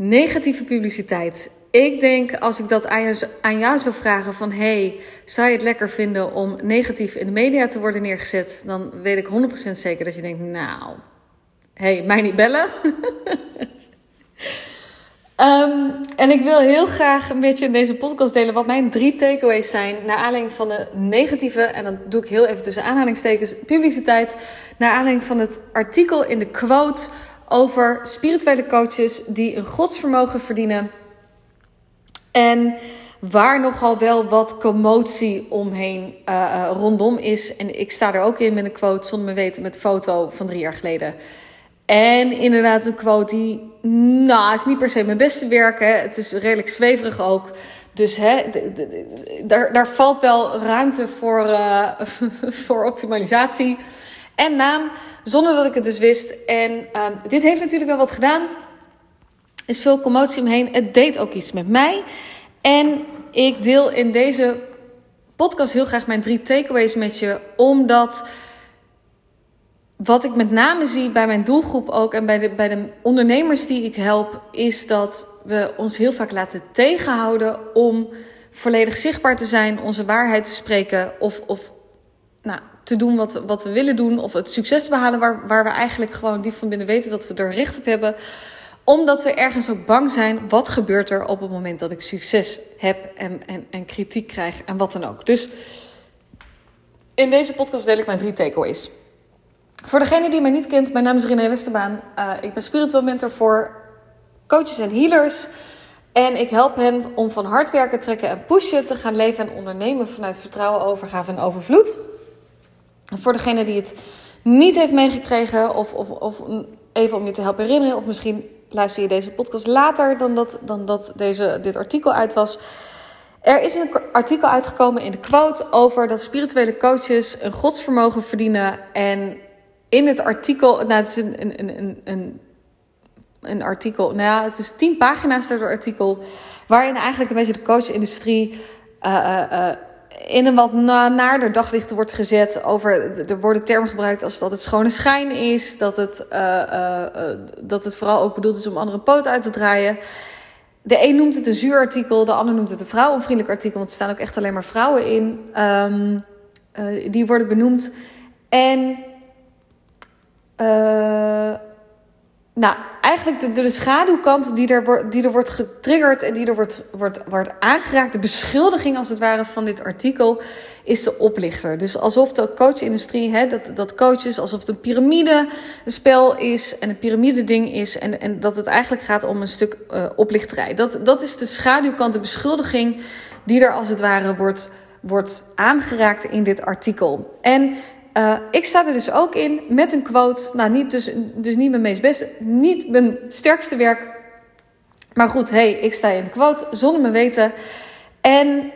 negatieve publiciteit. Ik denk als ik dat aan jou, zou vragen van hey, zou je het lekker vinden om negatief in de media te worden neergezet, dan weet ik 100% zeker dat je denkt, nou, hey, mij niet bellen. Um, en ik wil heel graag een beetje in deze podcast delen wat mijn drie takeaways zijn. Naar aanleiding van de negatieve, en dan doe ik heel even tussen aanhalingstekens, publiciteit. Naar aanleiding van het artikel in de quote over spirituele coaches die een godsvermogen verdienen. En waar nogal wel wat commotie omheen uh, rondom is. En ik sta er ook in met een quote zonder me weten met foto van drie jaar geleden. En inderdaad een quote die, nou, is niet per se mijn beste werk. Hè. Het is redelijk zweverig ook. Dus hè, daar, daar valt wel ruimte voor, uh, voor optimalisatie. En naam, zonder dat ik het dus wist. En uh, dit heeft natuurlijk wel wat gedaan. Er is veel commotie omheen. Het deed ook iets met mij. En ik deel in deze podcast heel graag mijn drie takeaways met je. Omdat wat ik met name zie bij mijn doelgroep ook en bij de, bij de ondernemers die ik help, is dat we ons heel vaak laten tegenhouden om volledig zichtbaar te zijn, onze waarheid te spreken of, of te doen wat, wat we willen doen of het succes te behalen waar, waar we eigenlijk gewoon diep van binnen weten dat we er recht op hebben. Omdat we ergens ook bang zijn, wat gebeurt er op het moment dat ik succes heb en, en, en kritiek krijg en wat dan ook. Dus in deze podcast deel ik mijn drie takeaways. Voor degene die mij niet kent, mijn naam is René Westerbaan. Uh, ik ben spiritual mentor voor coaches en healers. En ik help hen om van hard werken, trekken en pushen te gaan leven en ondernemen vanuit vertrouwen, overgave en overvloed. Voor degene die het niet heeft meegekregen, of, of, of even om je te helpen herinneren, of misschien luister je deze podcast later dan dat, dan dat deze, dit artikel uit was. Er is een artikel uitgekomen in de quote over dat spirituele coaches een godsvermogen verdienen en in het artikel, nou, het is een, een, een, een, een artikel, nou ja, het is tien pagina's door het artikel, waarin eigenlijk een beetje de coachindustrie uh, in een wat na naarder daglicht wordt gezet. Over, er worden termen gebruikt als dat het schone schijn is, dat het, dat het vooral ook bedoeld is om andere poot uit te draaien. De een noemt het een zuur artikel, de ander noemt het een vrouwenvriendelijk artikel, want er staan ook echt alleen maar vrouwen in. Um, die worden benoemd. En nou, eigenlijk de, de schaduwkant die er, die er wordt getriggerd en die er wordt, wordt, wordt aangeraakt, de beschuldiging als het ware van dit artikel, is de oplichter. Dus alsof de coachindustrie, hè, dat, dat coaches, alsof het een piramide spel is en een piramide ding is en, en dat het eigenlijk gaat om een stuk uh, oplichterij. Dat, dat is de schaduwkant, de beschuldiging die er als het ware wordt, wordt aangeraakt in dit artikel. En uh, ik sta er dus ook in met een quote. Nou, niet dus, dus niet mijn meest beste, niet mijn sterkste werk. Maar goed, hey, ik sta in de quote zonder me weten. En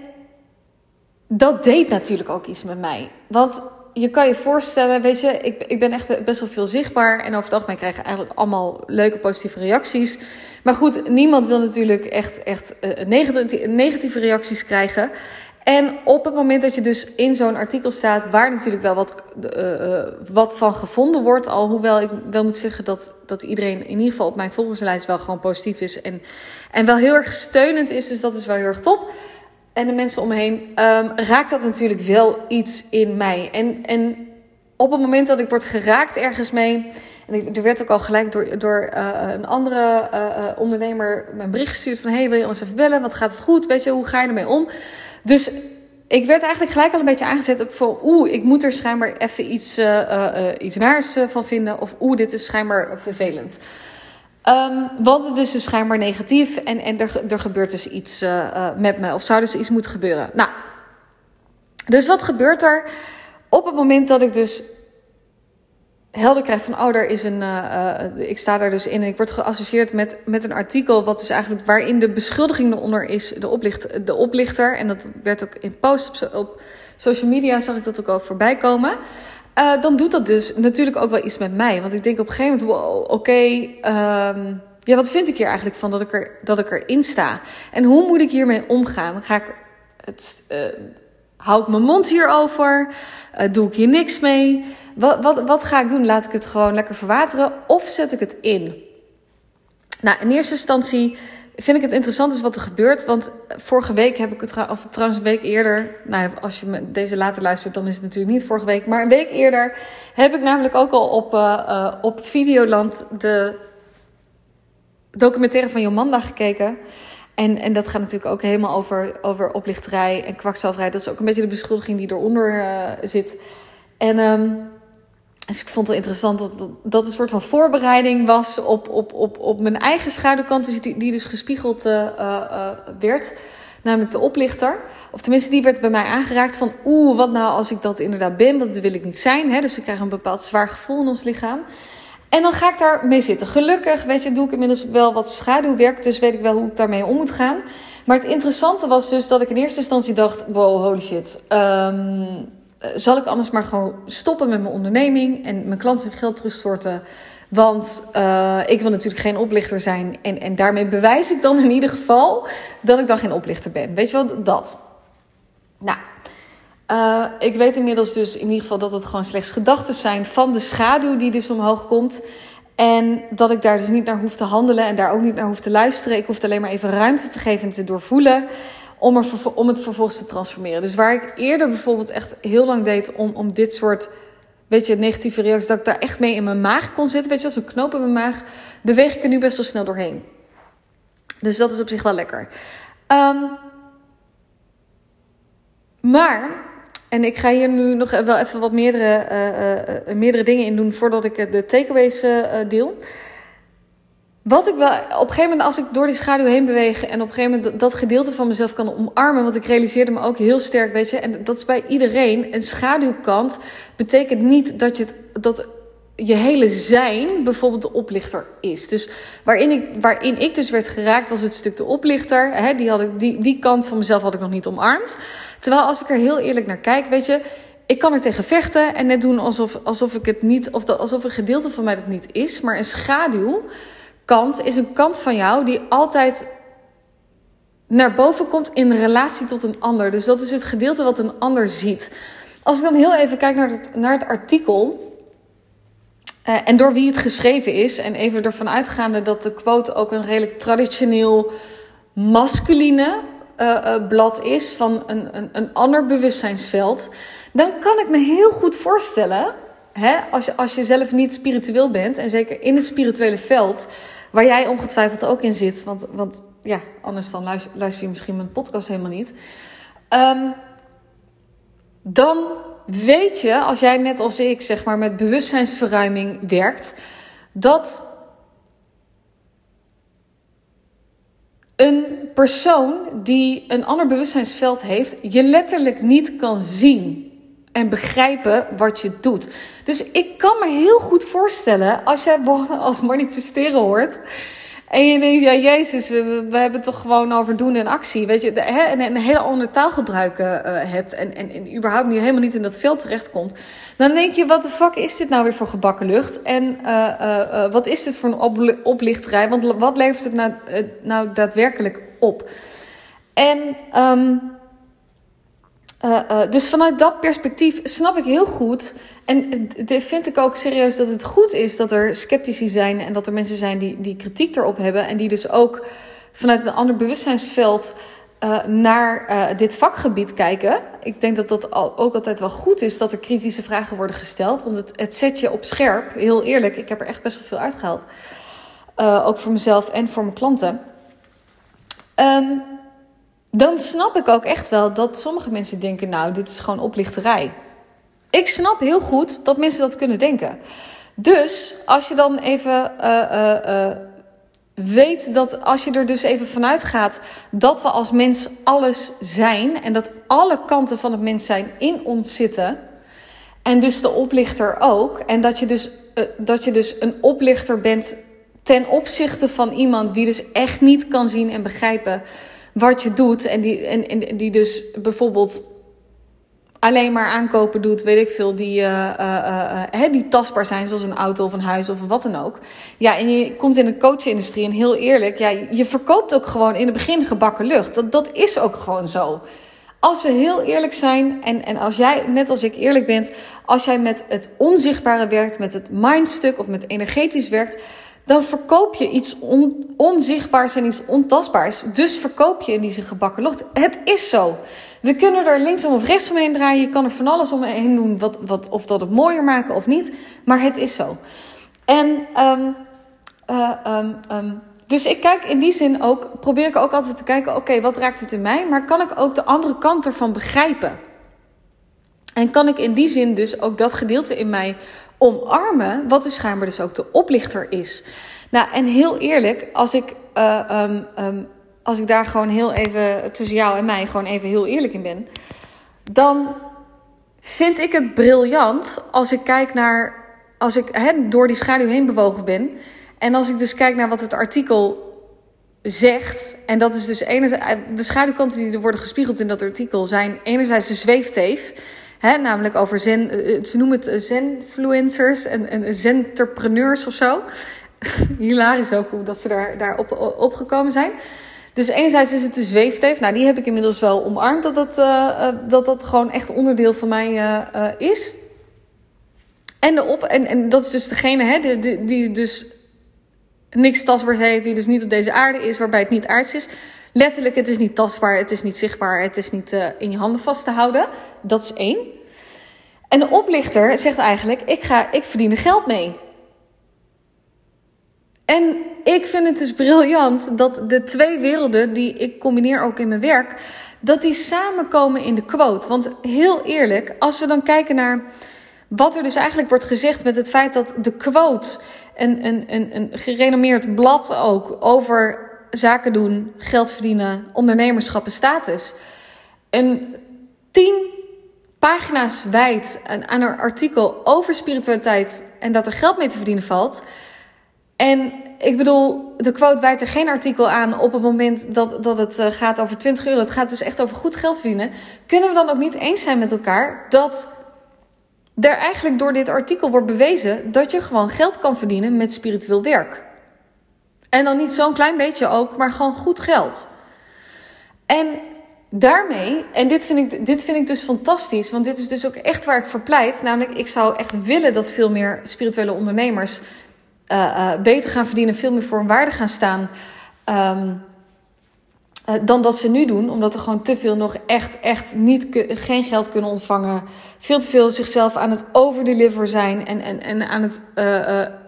dat deed natuurlijk ook iets met mij. Want je kan je voorstellen, weet je, ik, ik ben echt best wel veel zichtbaar. En over het algemeen krijgen eigenlijk allemaal leuke positieve reacties. Maar goed, niemand wil natuurlijk echt, echt negatieve, negatieve reacties krijgen. En op het moment dat je dus in zo'n artikel staat, waar natuurlijk wel wat, uh, wat van gevonden wordt, alhoewel ik wel moet zeggen dat, dat iedereen in ieder geval op mijn volgerslijst wel gewoon positief is en, en wel heel erg steunend is, dus dat is wel heel erg top. En de mensen om me heen, um, raakt dat natuurlijk wel iets in mij. En, en op het moment dat ik word geraakt ergens mee, en er werd ook al gelijk door, door uh, een andere uh, ondernemer mijn bericht gestuurd van... hey, wil je ons even bellen? Wat gaat het goed? Weet je, hoe ga je ermee om? Dus ik werd eigenlijk gelijk al een beetje aangezet op van... oeh, ik moet er schijnbaar even iets, uh, iets naars van vinden. Of oeh, dit is schijnbaar vervelend. Um, want het is dus schijnbaar negatief en, en er, er gebeurt dus iets met me. Of zou dus iets moeten gebeuren. Nou, dus wat gebeurt er op het moment dat ik dus helder krijg van, oh, er is een, uh, ik sta daar dus in en ik word geassocieerd met, met een artikel, wat dus eigenlijk waarin de beschuldiging eronder is, de, oplicht, de oplichter. En dat werd ook in posts op, op social media, zag ik dat ook al voorbij komen. Uh, dan doet dat dus natuurlijk ook wel iets met mij. Want ik denk op een gegeven moment, wow, oké, um, ja, wat vind ik hier eigenlijk van dat ik, er, dat ik erin sta? En hoe moet ik hiermee omgaan? Ga ik het, hou ik mijn mond hierover? Uh, doe ik hier niks mee? Wat, wat, wat ga ik doen? Laat ik het gewoon lekker verwateren of zet ik het in? Nou, in eerste instantie vind ik het interessant is wat er gebeurt. Want vorige week heb ik het, of trouwens een week eerder. Nou, als je me deze later luistert, dan is het natuurlijk niet vorige week. Maar een week eerder heb ik namelijk ook al op, uh, op Videoland de documentaire van Jomanda gekeken. En, en dat gaat natuurlijk ook helemaal over, over oplichterij en kwakzalverij. Dat is ook een beetje de beschuldiging die eronder uh, zit. En um, dus ik vond het interessant dat, dat een soort van voorbereiding was op, op, op, op mijn eigen schaduwkant, dus die, die dus gespiegeld uh, uh, werd. Namelijk de oplichter. Of tenminste, die werd bij mij aangeraakt van... oeh, wat nou als ik dat inderdaad ben? Dat wil ik niet zijn. Hè? Dus we krijgen een bepaald zwaar gevoel in ons lichaam. En dan ga ik daar mee zitten. Gelukkig, weet je, doe ik inmiddels wel wat schaduwwerk. Dus weet ik wel hoe ik daarmee om moet gaan. Maar het interessante was dus dat ik in eerste instantie dacht... wow, holy shit. Um, eh, zal ik anders maar gewoon stoppen met mijn onderneming en mijn klanten hun geld terugstorten? Want uh, ik wil natuurlijk geen oplichter zijn. En, en daarmee bewijs ik dan in ieder geval dat ik dan geen oplichter ben. Weet je wel, dat. Nou, uh, ik weet inmiddels dus in ieder geval dat het gewoon slechts gedachten zijn van de schaduw die dus omhoog komt. En dat ik daar dus niet naar hoef te handelen en daar ook niet naar hoef te luisteren. Ik hoef alleen maar even ruimte te geven en te doorvoelen om, er, om het vervolgens te transformeren. Dus waar ik eerder bijvoorbeeld echt heel lang deed om, om dit soort weet je, negatieve reacties, dat ik daar echt mee in mijn maag kon zitten, weet je, als een knoop in mijn maag, beweeg ik er nu best wel snel doorheen. Dus dat is op zich wel lekker. Um, maar, en ik ga hier nu nog wel even wat meerdere, uh, uh, meerdere dingen in doen voordat ik de takeaways deel. Wat ik wel, op een gegeven moment, als ik door die schaduw heen beweeg en op een gegeven moment dat gedeelte van mezelf kan omarmen, want ik realiseerde me ook heel sterk, weet je, en dat is bij iedereen. Een schaduwkant betekent niet dat je het, dat je hele zijn bijvoorbeeld de oplichter is. Dus waarin ik, waarin ik dus werd geraakt, was het stuk de oplichter. Hè, die, had ik, die, die kant van mezelf had ik nog niet omarmd. Terwijl als ik er heel eerlijk naar kijk, weet je, ik kan er tegen vechten en net doen alsof, alsof ik het niet, of dat, alsof een gedeelte van mij dat niet is. Maar een schaduw kant is een kant van jou die altijd naar boven komt in relatie tot een ander. Dus dat is het gedeelte wat een ander ziet. Als ik dan heel even kijk naar het, naar het artikel. Uh, en door wie het geschreven is. En even ervan uitgaande dat de quote ook een redelijk traditioneel masculine uh, uh, blad is. Van een, een, een ander bewustzijnsveld. Dan kan ik me heel goed voorstellen hè, als, je, als je zelf niet spiritueel bent, en zeker in het spirituele veld, waar jij ongetwijfeld ook in zit, want, want ja, anders dan luister, luister je misschien mijn podcast helemaal niet. Um, dan weet je, als jij net als ik, zeg maar, met bewustzijnsverruiming werkt, dat een persoon die een ander bewustzijnsveld heeft, je letterlijk niet kan zien en begrijpen wat je doet. Dus ik kan me heel goed voorstellen als jij als manifesteren hoort. En je denkt, ja, Jezus, we, we hebben het toch gewoon over doen en actie. Weet je, hè, en een hele andere taalgebruik uh, hebt. En, en, überhaupt niet, helemaal niet in dat veld terechtkomt. Dan denk je, wat de fuck is dit nou weer voor gebakken lucht? En uh, uh, wat is dit voor een oplichterij? Want wat levert het nou, nou daadwerkelijk op? En um, uh, uh, dus vanuit dat perspectief snap ik heel goed. En vind ik ook serieus dat het goed is dat er sceptici zijn. En dat er mensen zijn die, die kritiek erop hebben. En die dus ook vanuit een ander bewustzijnsveld uh, naar dit vakgebied kijken. Ik denk dat dat ook altijd wel goed is dat er kritische vragen worden gesteld. Want het, het zet je op scherp. Heel eerlijk, ik heb er echt best wel veel uitgehaald. ook voor mezelf en voor mijn klanten. Um, dan snap ik ook echt wel dat sommige mensen denken: Nou, dit is gewoon oplichterij. Ik snap heel goed dat mensen dat kunnen denken. Dus als je dan even uh, uh, uh, weet dat als je er dus even vanuit gaat dat we als mens alles zijn en dat alle kanten van het mens zijn in ons zitten. En dus de oplichter ook. En dat je dus, dat je dus een oplichter bent ten opzichte van iemand die dus echt niet kan zien en begrijpen wat je doet. En die, en, en die dus bijvoorbeeld alleen maar aankopen doet, weet ik veel, die, uh, uh, uh, die tastbaar zijn, zoals een auto of een huis of wat dan ook. Ja, en je komt in de coachindustrie en heel eerlijk, ja, je verkoopt ook gewoon in het begin gebakken lucht. Dat, dat is ook gewoon zo. Als we heel eerlijk zijn en, en als jij, net als ik eerlijk bent, als jij met het onzichtbare werkt, met het mindstuk of met energetisch werkt, dan verkoop je iets on, onzichtbaars en iets ontastbaars. Dus verkoop je in die zin gebakken lucht. Het is zo. We kunnen er linksom of rechtsom heen draaien. Je kan er van alles omheen doen, wat, wat, of dat het mooier maken of niet. Maar het is zo. En um, uh, um, um, dus ik kijk in die zin ook, probeer ik ook altijd te kijken: oké, wat raakt het in mij? Maar kan ik ook de andere kant ervan begrijpen? En kan ik in die zin dus ook dat gedeelte in mij omarmen, wat dus schijnbaar dus ook de oplichter is. Nou, en heel eerlijk, als ik, uh, um, um, als ik daar gewoon heel even tussen jou en mij gewoon even heel eerlijk in ben, dan vind ik het briljant als ik kijk naar, als ik door die schaduw heen bewogen ben. En als ik dus kijk naar wat het artikel zegt, en dat is dus enerzijds, de schaduwkanten die er worden gespiegeld in dat artikel zijn enerzijds de zweefteef. Namelijk over zen, eh, ze noemen het zenfluencers en, en zenterpreneurs of zo. Hilarisch ook hoe dat ze daar, daar op, opgekomen zijn. Dus enerzijds is het de zweefteef. Nou, die heb ik inmiddels wel omarmd dat dat, dat, dat gewoon echt onderdeel van mij is. En, de op, en, en dat is dus degene hè, die, die, die dus niks tastbaars heeft, die dus niet op deze aarde is, waarbij het niet aards is. Letterlijk, het is niet tastbaar, het is niet zichtbaar, het is niet uh, in je handen vast te houden. Dat is één. En de oplichter zegt eigenlijk: ik, ga, ik verdien er geld mee. En ik vind het dus briljant dat de twee werelden die ik combineer ook in mijn werk, dat die samenkomen in de quote. Want heel eerlijk, als we dan kijken naar wat er dus eigenlijk wordt gezegd met het feit dat de quote, een, een, een, een gerenommeerd blad ook over zaken doen, geld verdienen, ondernemerschap en status. Een tien pagina's wijd aan een artikel over spiritualiteit en dat er geld mee te verdienen valt. En ik bedoel, de quote wijt er geen artikel aan op het moment dat, dat het eh, gaat over 20 euro. Het gaat dus echt over goed geld verdienen. Kunnen we dan ook niet eens zijn met elkaar dat er eigenlijk door dit artikel wordt bewezen dat je gewoon geld kan verdienen met spiritueel werk? En dan niet zo'n klein beetje ook, maar gewoon goed geld. En daarmee, en dit vind, ik, dit vind ik dus fantastisch, want dit is dus ook echt waar ik voor pleit. Namelijk, ik zou echt willen dat veel meer spirituele ondernemers uh, uh, beter gaan verdienen, veel meer voor hun waarde gaan staan. Uh, dan dat ze nu doen, omdat er gewoon te veel nog echt, echt niet geen geld kunnen ontvangen. Veel te veel zichzelf aan het overdeliver zijn en, en, en aan het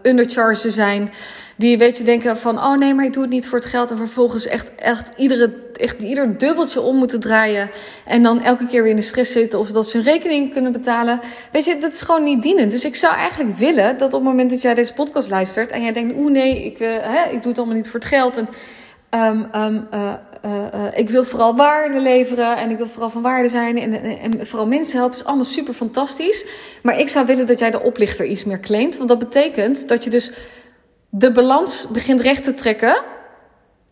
underchargen zijn. Die weet je denken van, oh nee, maar ik doe het niet voor het geld. En vervolgens echt, echt, iedere, echt ieder dubbeltje om moeten draaien. En dan elke keer weer in de stress zitten of dat ze hun rekening kunnen betalen. Weet je, dat is gewoon niet dienend. Dus ik zou eigenlijk willen dat op het moment dat jij deze podcast luistert. En jij denkt, oeh nee, ik, uh, hè, ik doe het allemaal niet voor het geld. En um, um, uh, uh, ik wil vooral waarde leveren en ik wil vooral van waarde zijn en, en, en, vooral mensen helpen. is allemaal super fantastisch. Maar ik zou willen dat jij de oplichter iets meer claimt. Want dat betekent dat je dus de balans begint recht te trekken.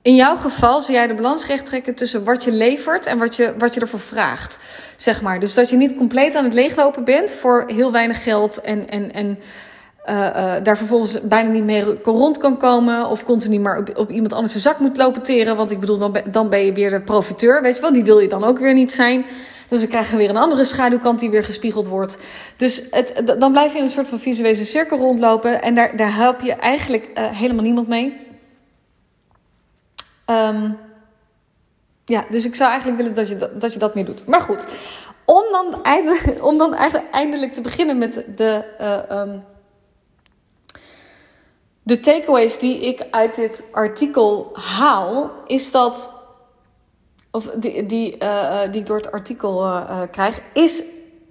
In jouw geval zie jij de balans recht trekken tussen wat je levert en wat je, wat je ervoor vraagt. Zeg maar. Dus dat je niet compleet aan het leeglopen bent voor heel weinig geld en, en, en uh, uh, daar vervolgens bijna niet meer rond kan komen. Of continu maar op, op iemand anders zijn zak moet lopen teren. Want ik bedoel, dan ben, dan ben je weer de profiteur. Weet je wel, die wil je dan ook weer niet zijn. Dus dan krijgen we weer een andere schaduwkant die weer gespiegeld wordt. Dus het, dan blijf je in een soort van visuele cirkel rondlopen. En daar, daar help je eigenlijk uh, helemaal niemand mee. Um, ja, dus ik zou eigenlijk willen dat je dat, dat, je dat meer doet. Maar goed, om dan, eindelijk, om dan eigenlijk eindelijk te beginnen met de, um, de takeaways die ik uit dit artikel haal, is dat of die, die, uh, die ik door het artikel uh, krijg, is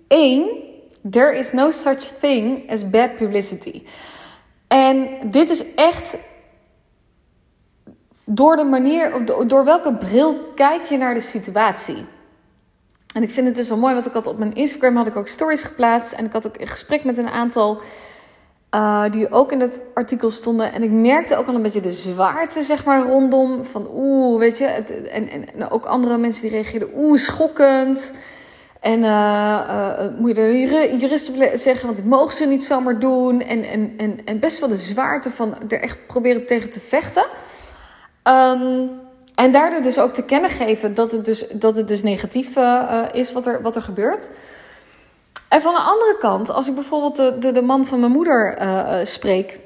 één: there is no such thing as bad publicity. En dit is echt door de manier, of door welke bril kijk je naar de situatie. En ik vind het dus wel mooi, want ik had op mijn Instagram had ik ook stories geplaatst en ik had ook een gesprek met een aantal uh, die ook in het artikel stonden. En ik merkte ook al een beetje de zwaarte, zeg maar, rondom. Van oeh, weet je. En, en, ook andere mensen die reageerden, oeh, schokkend. En uh, uh, moet je de juristen zeggen, want dat mogen ze niet zomaar doen. En, en, en, en best wel de zwaarte van er echt proberen tegen te vechten. Um, en daardoor dus ook te kennen geven dat het dus, dat het dus negatief is wat er, wat er gebeurt. En van de andere kant, als ik bijvoorbeeld de, de, de man van mijn moeder uh, spreek.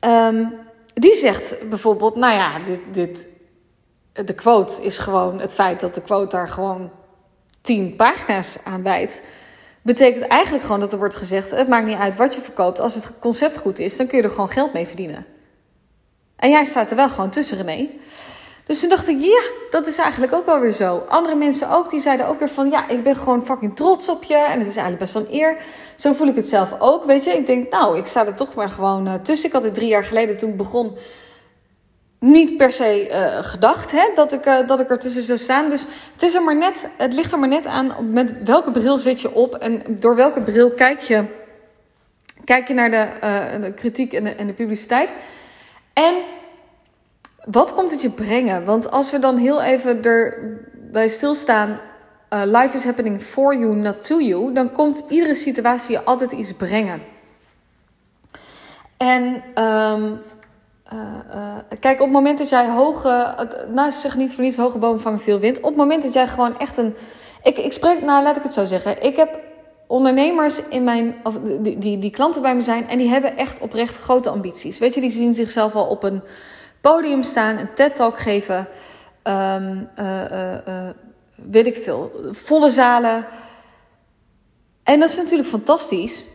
Ehm, die zegt bijvoorbeeld, nou ja, dit, dit, de quote is gewoon het feit dat de quote daar gewoon tien pagina's aan wijdt. Betekent eigenlijk gewoon dat er wordt gezegd: het maakt niet uit wat je verkoopt. Als het concept goed is, dan kun je er gewoon geld mee verdienen. En jij staat er wel gewoon tussen, René. Dus toen dacht ik, ja, dat is eigenlijk ook wel weer zo. Andere mensen ook, die zeiden ook weer van, ja, ik ben gewoon fucking trots op je. En het is eigenlijk best wel een eer. Zo voel ik het zelf ook, weet je. Ik denk, nou, ik sta er toch maar gewoon uh, tussen. Ik had het drie jaar geleden toen ik begon niet per se uh, gedacht hè, dat, ik, uh, dat ik ertussen zou staan. Dus het, is er maar net, het ligt er maar net aan met welke bril zit je op en door welke bril kijk je, kijk je naar de, de kritiek en de, en de, publiciteit. En wat komt het je brengen? Want als we dan heel even erbij stilstaan, life is happening for you, not to you, dan komt iedere situatie je altijd iets brengen. En um, uh, uh, kijk, op het moment dat jij hoge, nou zeg niet voor niets, hoge bomen vangen veel wind. Op het moment dat jij gewoon echt een, ik, ik spreek, nou laat ik het zo zeggen. Ik heb ondernemers in mijn, of die, die, die klanten bij me zijn en die hebben echt oprecht grote ambities. Weet je, die zien zichzelf al op een podium staan, een TED-talk geven, um, uh, weet ik veel, volle zalen. En dat is natuurlijk fantastisch.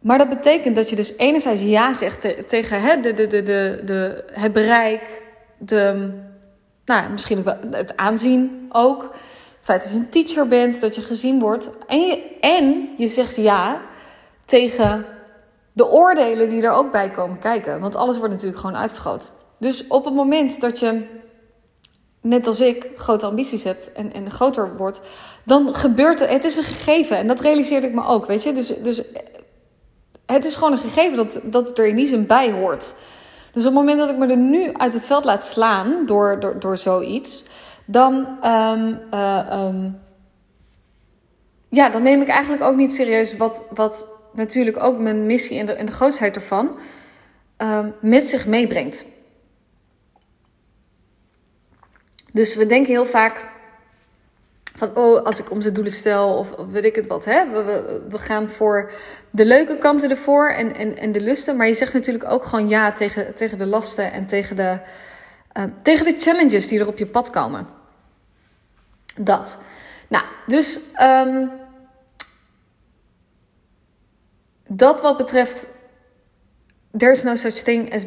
Maar dat betekent dat je dus enerzijds ja zegt tegen de, de, de, de, het bereik, de, nou, misschien ook wel het aanzien ook. Het feit dat je een teacher bent, dat je gezien wordt. En je, en je zegt ja tegen de oordelen die er ook bij komen kijken. Want alles wordt natuurlijk gewoon uitvergroot. Dus op het moment dat je, net als ik, grote ambities hebt en, en groter wordt, dan gebeurt er. Het is een gegeven en dat realiseerde ik me ook. Weet je, dus, dus het is gewoon een gegeven dat, dat er in die zin bij hoort. Dus op het moment dat ik me er nu uit het veld laat slaan door, door, door zoiets, dan, um, uh, um, ja, dan neem ik eigenlijk ook niet serieus wat, wat natuurlijk ook mijn missie en de, en grootheid ervan um, met zich meebrengt. Dus we denken heel vaak van, oh, als ik onze doelen stel of, weet ik het wat. Hè? We, we, gaan voor de leuke kanten ervoor en, en, en de lusten. Maar je zegt natuurlijk ook gewoon ja tegen, tegen de lasten en tegen de, uh, tegen de challenges die er op je pad komen. Dat. Nou, dus um, dat wat betreft There's no such thing as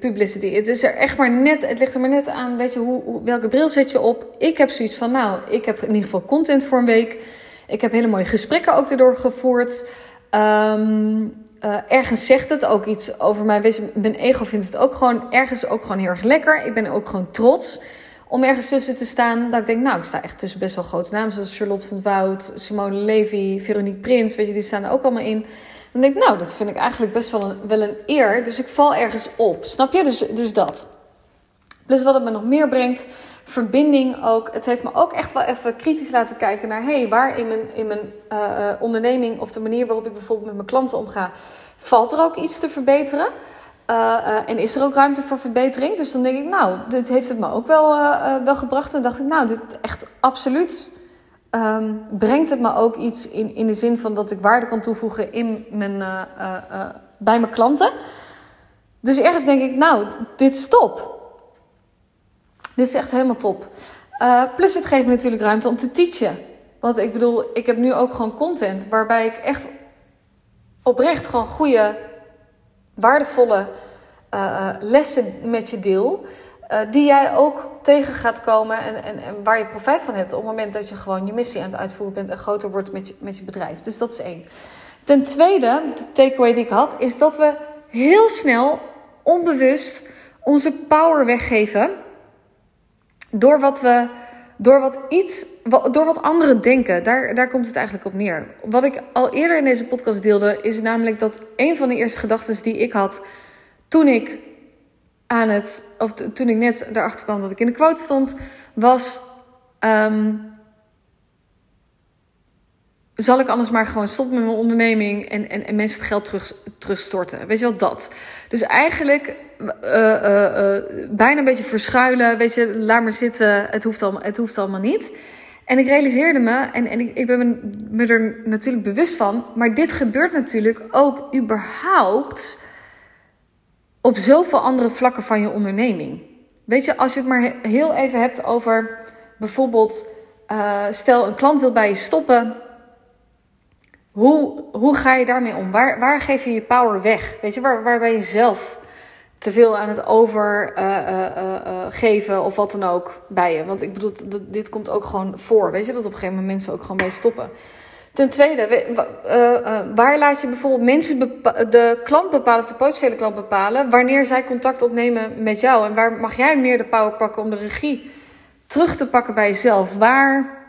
publicity. Het is er echt maar net, het ligt er maar net aan, weet je, hoe, welke bril zet je op. Ik heb zoiets van, nou, ik heb in ieder geval content voor een week. Ik heb hele mooie gesprekken ook erdoor gevoerd. Um, uh, ergens zegt het ook iets over mij. Weet je, mijn ego vindt het ook gewoon ergens ook gewoon heel erg lekker. Ik ben ook gewoon trots om ergens tussen te staan. Dat ik denk, nou, ik sta echt tussen best wel grote namen. Zoals Charlotte van het Woud, Simone Levy, Veronique Prins. Weet je, die staan er ook allemaal in. Dan denk ik, nou, dat vind ik eigenlijk best wel een, wel een eer. Dus ik val ergens op. Snap je? Dus, dus dat. Plus wat het me nog meer brengt, verbinding ook. Het heeft me ook echt wel even kritisch laten kijken naar... hé, hey, waar in mijn, in mijn uh, onderneming of de manier waarop ik bijvoorbeeld met mijn klanten omga... valt er ook iets te verbeteren? Uh, en is er ook ruimte voor verbetering? Dus dan denk ik, nou, dit heeft het me ook wel, wel gebracht. En dacht ik, nou, dit echt absoluut um, brengt het me ook iets in, in de zin van dat ik waarde kan toevoegen in mijn, uh, uh, bij mijn klanten. Dus ergens denk ik, nou, dit is top. Dit is echt helemaal top. plus het geeft me natuurlijk ruimte om te teachen. Want ik bedoel, ik heb nu ook gewoon content waarbij ik echt oprecht gewoon goede, waardevolle lessen met je deel. Uh, die jij ook tegen gaat komen en, en, en, waar je profijt van hebt op het moment dat je gewoon je missie aan het uitvoeren bent en groter wordt met je, met je bedrijf. Dus dat is één. Ten tweede, de takeaway die ik had, is dat we heel snel onbewust onze power weggeven door wat we. Door wat, iets, door wat anderen denken, daar, daar komt het eigenlijk op neer. Wat ik al eerder in deze podcast deelde, is namelijk dat een van de eerste gedachten die ik had toen ik aan het, of toen ik net erachter kwam dat ik in de quote stond, was: um, zal ik anders maar gewoon stoppen met mijn onderneming en, en, en mensen het geld terug, terugstorten? Weet je wel dat? Dus eigenlijk uh, uh, uh, bijna een beetje verschuilen. Weet je, laat maar zitten, het hoeft allemaal, het hoeft allemaal niet. En ik realiseerde me, en, en ik, ik ben me er natuurlijk bewust van, maar dit gebeurt natuurlijk ook überhaupt op zoveel andere vlakken van je onderneming. Weet je, als je het maar heel even hebt over bijvoorbeeld, uh, stel een klant wil bij je stoppen. Hoe, hoe ga je daarmee om? Waar, waar geef je je power weg? Weet je, waar, waar ben je zelf te veel aan het overgeven uh, uh, of wat dan ook bij je? Want ik bedoel, dit komt ook gewoon voor. Weet je, dat op een gegeven moment mensen ook gewoon je stoppen. Ten tweede, waar laat je bijvoorbeeld mensen de klant bepalen of de potentiële klant bepalen wanneer zij contact opnemen met jou? En waar mag jij meer de power pakken om de regie terug te pakken bij jezelf? Waar,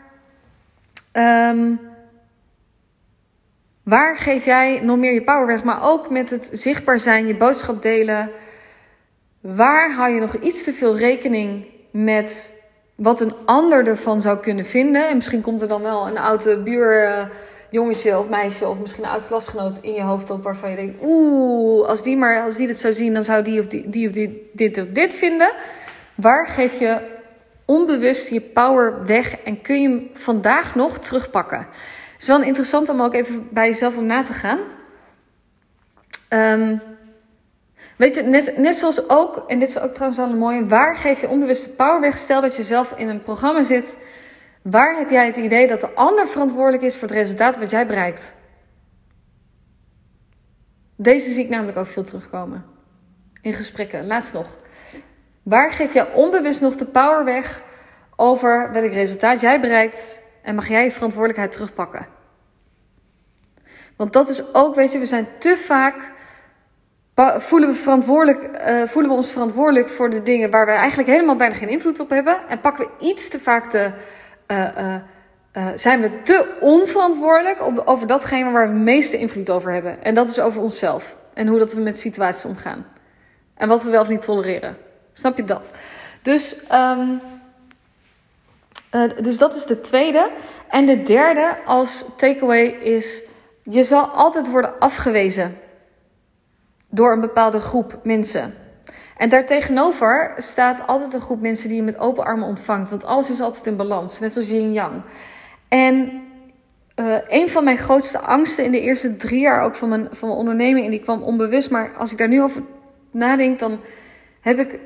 um, waar geef jij nog meer je power weg? Maar ook met het zichtbaar zijn, je boodschap delen. Waar hou je nog iets te veel rekening met wat een ander ervan zou kunnen vinden? En misschien komt er dan wel een oude buurjongetje of meisje of misschien een oud klasgenoot in je hoofd op waarvan je denkt: oeh, als die maar als die dit zou zien, dan zou die of die, die of die dit of dit vinden. Waar geef je onbewust je power weg en kun je hem vandaag nog terugpakken? Het is wel interessant om ook even bij jezelf om na te gaan. Um, Weet je, net, net zoals ook, en dit is ook trouwens wel een mooie, waar geef je onbewuste power weg? Stel dat je zelf in een programma zit. Waar heb jij het idee dat de ander verantwoordelijk is voor het resultaat wat jij bereikt? Deze zie ik namelijk ook veel terugkomen. In gesprekken. Laatst nog. Waar geef jij onbewust nog de power weg over welk resultaat jij bereikt? En mag jij je verantwoordelijkheid terugpakken? Want dat is ook, weet je, we zijn te vaak voelen we, verantwoordelijk, uh, voelen we ons verantwoordelijk voor de dingen waar we eigenlijk helemaal bijna geen invloed op hebben. En pakken we iets te vaak de. Uh, uh, zijn we te onverantwoordelijk over datgene waar we de meeste invloed over hebben. En dat is over onszelf. En hoe dat we met situaties omgaan. En wat we wel of niet tolereren. Snap je dat? Dus, um, dus dat is de tweede. En de derde als takeaway is: je zal altijd worden afgewezen door een bepaalde groep mensen. En daartegenover staat altijd een groep mensen die je met open armen ontvangt. Want alles is altijd in balans, net zoals yin yang. En uh, een van mijn grootste angsten in de eerste drie jaar ook van mijn, van mijn onderneming, en die kwam onbewust, maar als ik daar nu over nadenk, dan heb ik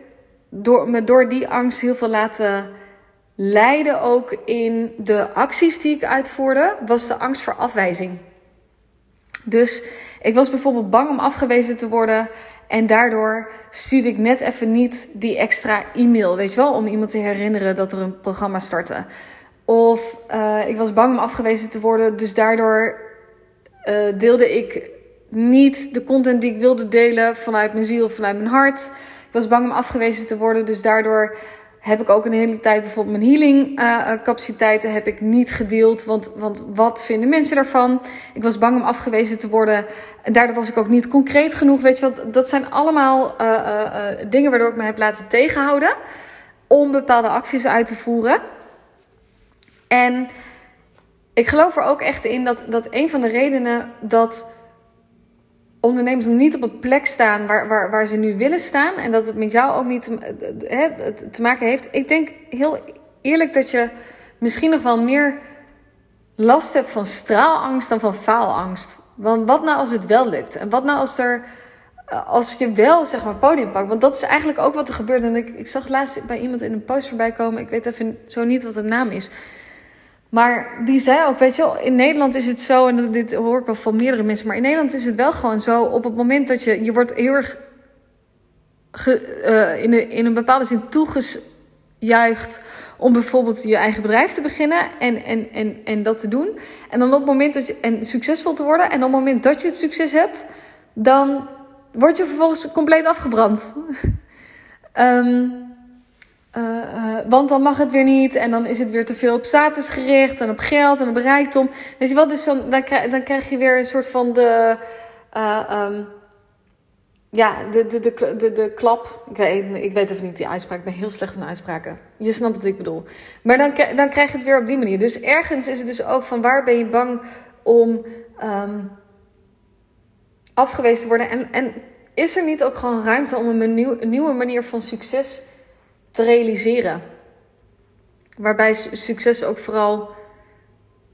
door, me door die angst heel veel laten leiden ook in de acties die ik uitvoerde, was de angst voor afwijzing. Dus ik was bijvoorbeeld bang om afgewezen te worden. En daardoor stuurde ik net even niet die extra e-mail, weet je wel, om iemand te herinneren dat er een programma startte. Of uh, ik was bang om afgewezen te worden, dus daardoor uh, deelde ik niet de content die ik wilde delen vanuit mijn ziel, vanuit mijn hart. Ik was bang om afgewezen te worden, dus daardoor heb ik ook een hele tijd bijvoorbeeld mijn healing uh, capaciteiten heb ik niet gedeeld. Want, want wat vinden mensen daarvan? Ik was bang om afgewezen te worden. En daardoor was ik ook niet concreet genoeg. Weet je wat? Dat zijn allemaal uh, dingen waardoor ik me heb laten tegenhouden. Om bepaalde acties uit te voeren. En ik geloof er ook echt in dat, dat een van de redenen dat ondernemers niet op een plek staan waar, waar, waar ze nu willen staan. En dat het met jou ook niet te, te maken heeft. Ik denk heel eerlijk dat je misschien nog wel meer last hebt van straalangst dan van faalangst. Want wat nou als het wel lukt? En wat nou als er. Als je wel zeg maar podium pakt. Want dat is eigenlijk ook wat er gebeurt. En ik, ik zag laatst bij iemand in een post voorbij komen. Ik weet even zo niet wat de naam is. Maar die zei ook, weet je wel, in Nederland is het zo, en dit hoor ik wel van meerdere mensen, maar in Nederland is het wel gewoon zo, op het moment dat je, je wordt heel erg uh, in, een, in een bepaalde zin toegejuicht om bijvoorbeeld je eigen bedrijf te beginnen en, en, en, en dat te doen. En dan op het moment dat je, en succesvol te worden, en op het moment dat je het succes hebt, dan word je vervolgens compleet afgebrand. um, Uh, uh, want dan mag het weer niet en dan is het weer te veel op status gericht en op geld en op rijkdom. Weet je wat? Dus dan, dan, krijg, je weer een soort van de. Uh, um, ja, de, de, de, de, de klap. Ik weet, ik weet even niet die uitspraak. Ik ben heel slecht in uitspraken. Je snapt wat ik bedoel. Maar dan, dan krijg je het weer op die manier. Dus ergens is het dus ook van waar ben je bang om um, afgewezen te worden. En, en is er niet ook gewoon ruimte om een, een nieuwe manier van succes te realiseren. Waarbij succes ook vooral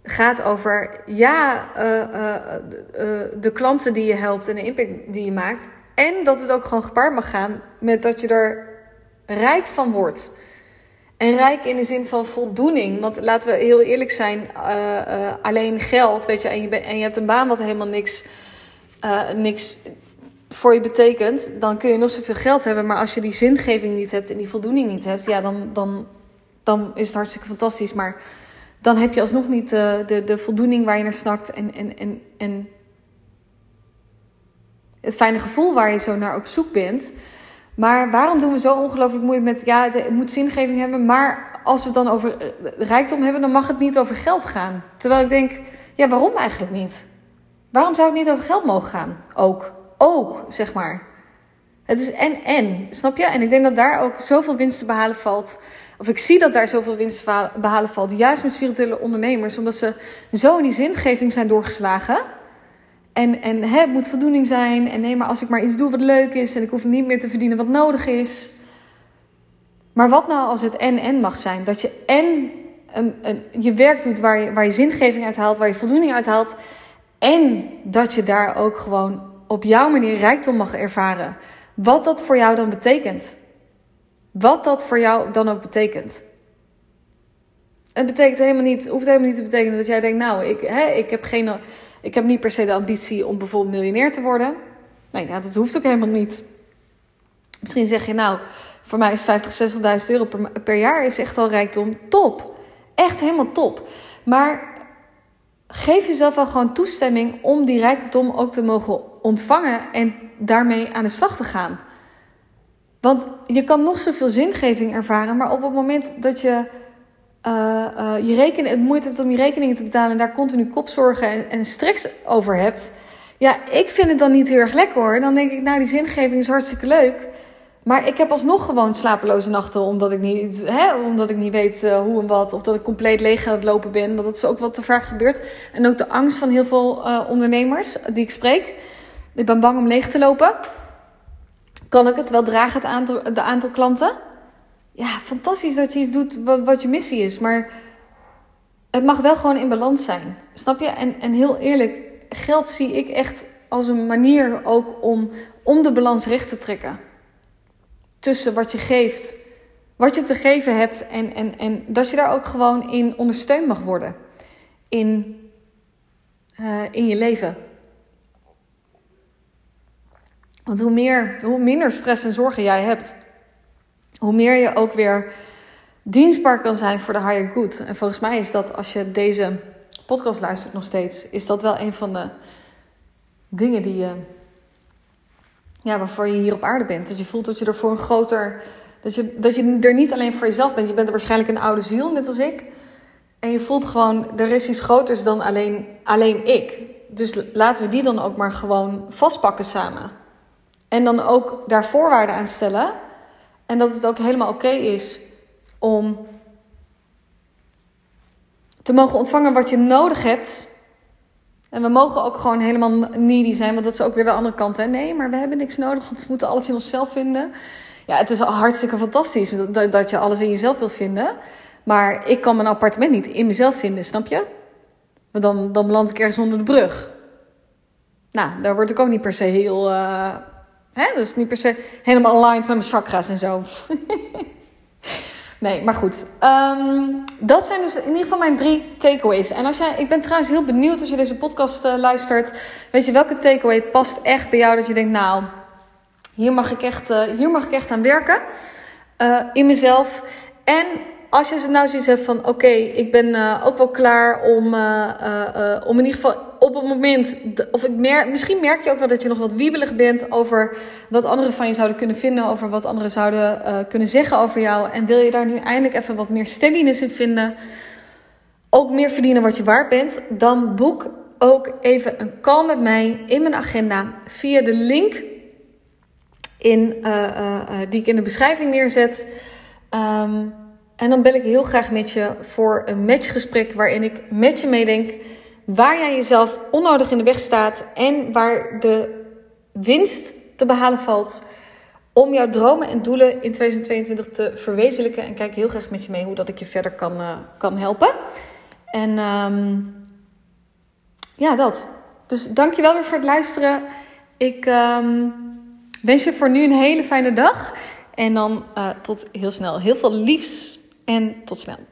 gaat over, ja, uh, uh, uh, de klanten die je helpt en de impact die je maakt. En dat het ook gewoon gepaard mag gaan met dat je er rijk van wordt. En rijk in de zin van voldoening. Want laten we heel eerlijk zijn, alleen geld, weet je, en je, en je hebt een baan wat helemaal niks, niks voor je betekent, dan kun je nog zoveel geld hebben. Maar als je die zingeving niet hebt en die voldoening niet hebt, ja, dan, dan, dan is het hartstikke fantastisch. Maar dan heb je alsnog niet de, de, de voldoening waar je naar snakt. En, en, en, en het fijne gevoel waar je zo naar op zoek bent. Maar waarom doen we zo ongelooflijk moeilijk met, ja, het moet zingeving hebben, maar als we het dan over eh, rijkdom hebben, dan mag het niet over geld gaan. Terwijl ik denk, ja, waarom eigenlijk niet? Waarom zou het niet over geld mogen gaan? Ook, ook, zeg maar. Het is en en, snap je? En ik denk dat daar ook zoveel winst te behalen valt. Of ik zie dat daar zoveel winst te behalen valt, juist met spirituele ondernemers, omdat ze zo in die zingeving zijn doorgeslagen. En, en hè, het moet voldoening zijn. En nee, maar als ik maar iets doe wat leuk is en ik hoef niet meer te verdienen wat nodig is. Maar wat nou als het en-en mag zijn? Dat je en een, een, je werk doet waar je, waar je zingeving uit haalt, waar je voldoening uit haalt. En dat je daar ook gewoon op jouw manier rijkdom mag ervaren. Wat dat voor jou dan betekent. Wat dat voor jou dan ook betekent. Het betekent helemaal niet, hoeft helemaal niet te betekenen dat jij denkt, nou, ik, hè, ik heb geen ik heb niet per se de ambitie om bijvoorbeeld miljonair te worden. Nee, ja, dat hoeft ook helemaal niet. Misschien zeg je nou, voor mij is 50, 60.000 euro per, per jaar is echt al rijkdom. Top. Echt helemaal top. Maar geef jezelf wel gewoon toestemming om die rijkdom ook te mogen ontvangen en daarmee aan de slag te gaan. Want je kan nog zoveel zingeving ervaren, maar op het moment dat je uh, je rekening, het moeite hebt om je rekeningen te betalen en daar continu kopzorgen en, en stress over hebt. Ja, ik vind het dan niet heel erg lekker hoor. Dan denk ik, nou, die zingeving is hartstikke leuk. Maar ik heb alsnog gewoon slapeloze nachten omdat ik niet, hè, omdat ik niet weet uh, hoe en wat. Of dat ik compleet leeg aan het lopen ben. Want dat is ook wat te vaak gebeurt. En ook de angst van heel veel ondernemers die ik spreek. Ik ben bang om leeg te lopen. Kan ik het wel dragen, het aantal, de aantal klanten? ja, fantastisch dat je iets doet wat, wat je missie is. Maar het mag wel gewoon in balans zijn. Snap je? En, en heel eerlijk, geld zie ik echt als een manier ook om, om de balans recht te trekken. Tussen wat je geeft, wat je te geven hebt en, en, en dat je daar ook gewoon in ondersteund mag worden. In, uh, in je leven. Want hoe, meer, hoe minder stress en zorgen jij hebt, hoe meer je ook weer dienstbaar kan zijn voor de higher good. En volgens mij is dat, als je deze podcast luistert nog steeds, is dat wel een van de dingen die je, ja, waarvoor je hier op aarde bent. Dat je voelt dat je er voor een groter, dat je, dat je er niet alleen voor jezelf bent. Je bent er waarschijnlijk een oude ziel, net als ik. En je voelt gewoon, er is iets groters dan alleen, alleen ik. Dus laten we die dan ook maar gewoon vastpakken samen. En dan ook daar voorwaarden aan stellen en dat het ook helemaal oké is om te mogen ontvangen wat je nodig hebt. En we mogen ook gewoon helemaal needy zijn, want dat is ook weer de andere kant. Hè? Nee, maar we hebben niks nodig, want we moeten alles in onszelf vinden. Ja, het is hartstikke fantastisch dat, je alles in jezelf wil vinden. Maar ik kan mijn appartement niet in mezelf vinden, snap je? Want dan, dan beland ik ergens onder de brug. Nou, daar word ik ook niet per se heel uh, Hè? Dus niet per se helemaal aligned met mijn chakras en zo. nee, maar goed. Um, dat zijn dus in ieder geval mijn drie takeaways. En als jij, ik ben trouwens heel benieuwd als je deze podcast uh, luistert. Weet je, welke takeaway past echt bij jou? Dat je denkt, nou, hier mag ik echt, uh, hier mag ik echt aan werken. Uh, in mezelf. En als je nou zoiets hebt van: oké, ik ben uh, ook wel klaar om, uh, uh, om in ieder geval op het moment. Of ik mer misschien merk je ook wel dat je nog wat wiebelig bent over wat anderen van je zouden kunnen vinden, over wat anderen zouden kunnen zeggen over jou. En wil je daar nu eindelijk even wat meer steadiness in vinden, ook meer verdienen wat je waard bent, dan boek ook even een call met mij in mijn agenda via de link in, die ik in de beschrijving neerzet. Um, en dan bel ik heel graag met je voor een matchgesprek waarin ik met je meedenk waar jij jezelf onnodig in de weg staat en waar de winst te behalen valt om jouw dromen en doelen in 2022 te verwezenlijken. En kijk heel graag met je mee hoe dat ik je verder kan, uh, kan helpen. En um, ja, dat. Dus dankjewel weer voor het luisteren. Ik um, wens je voor nu een hele fijne dag. En dan tot heel snel. Heel veel liefs en tot snel.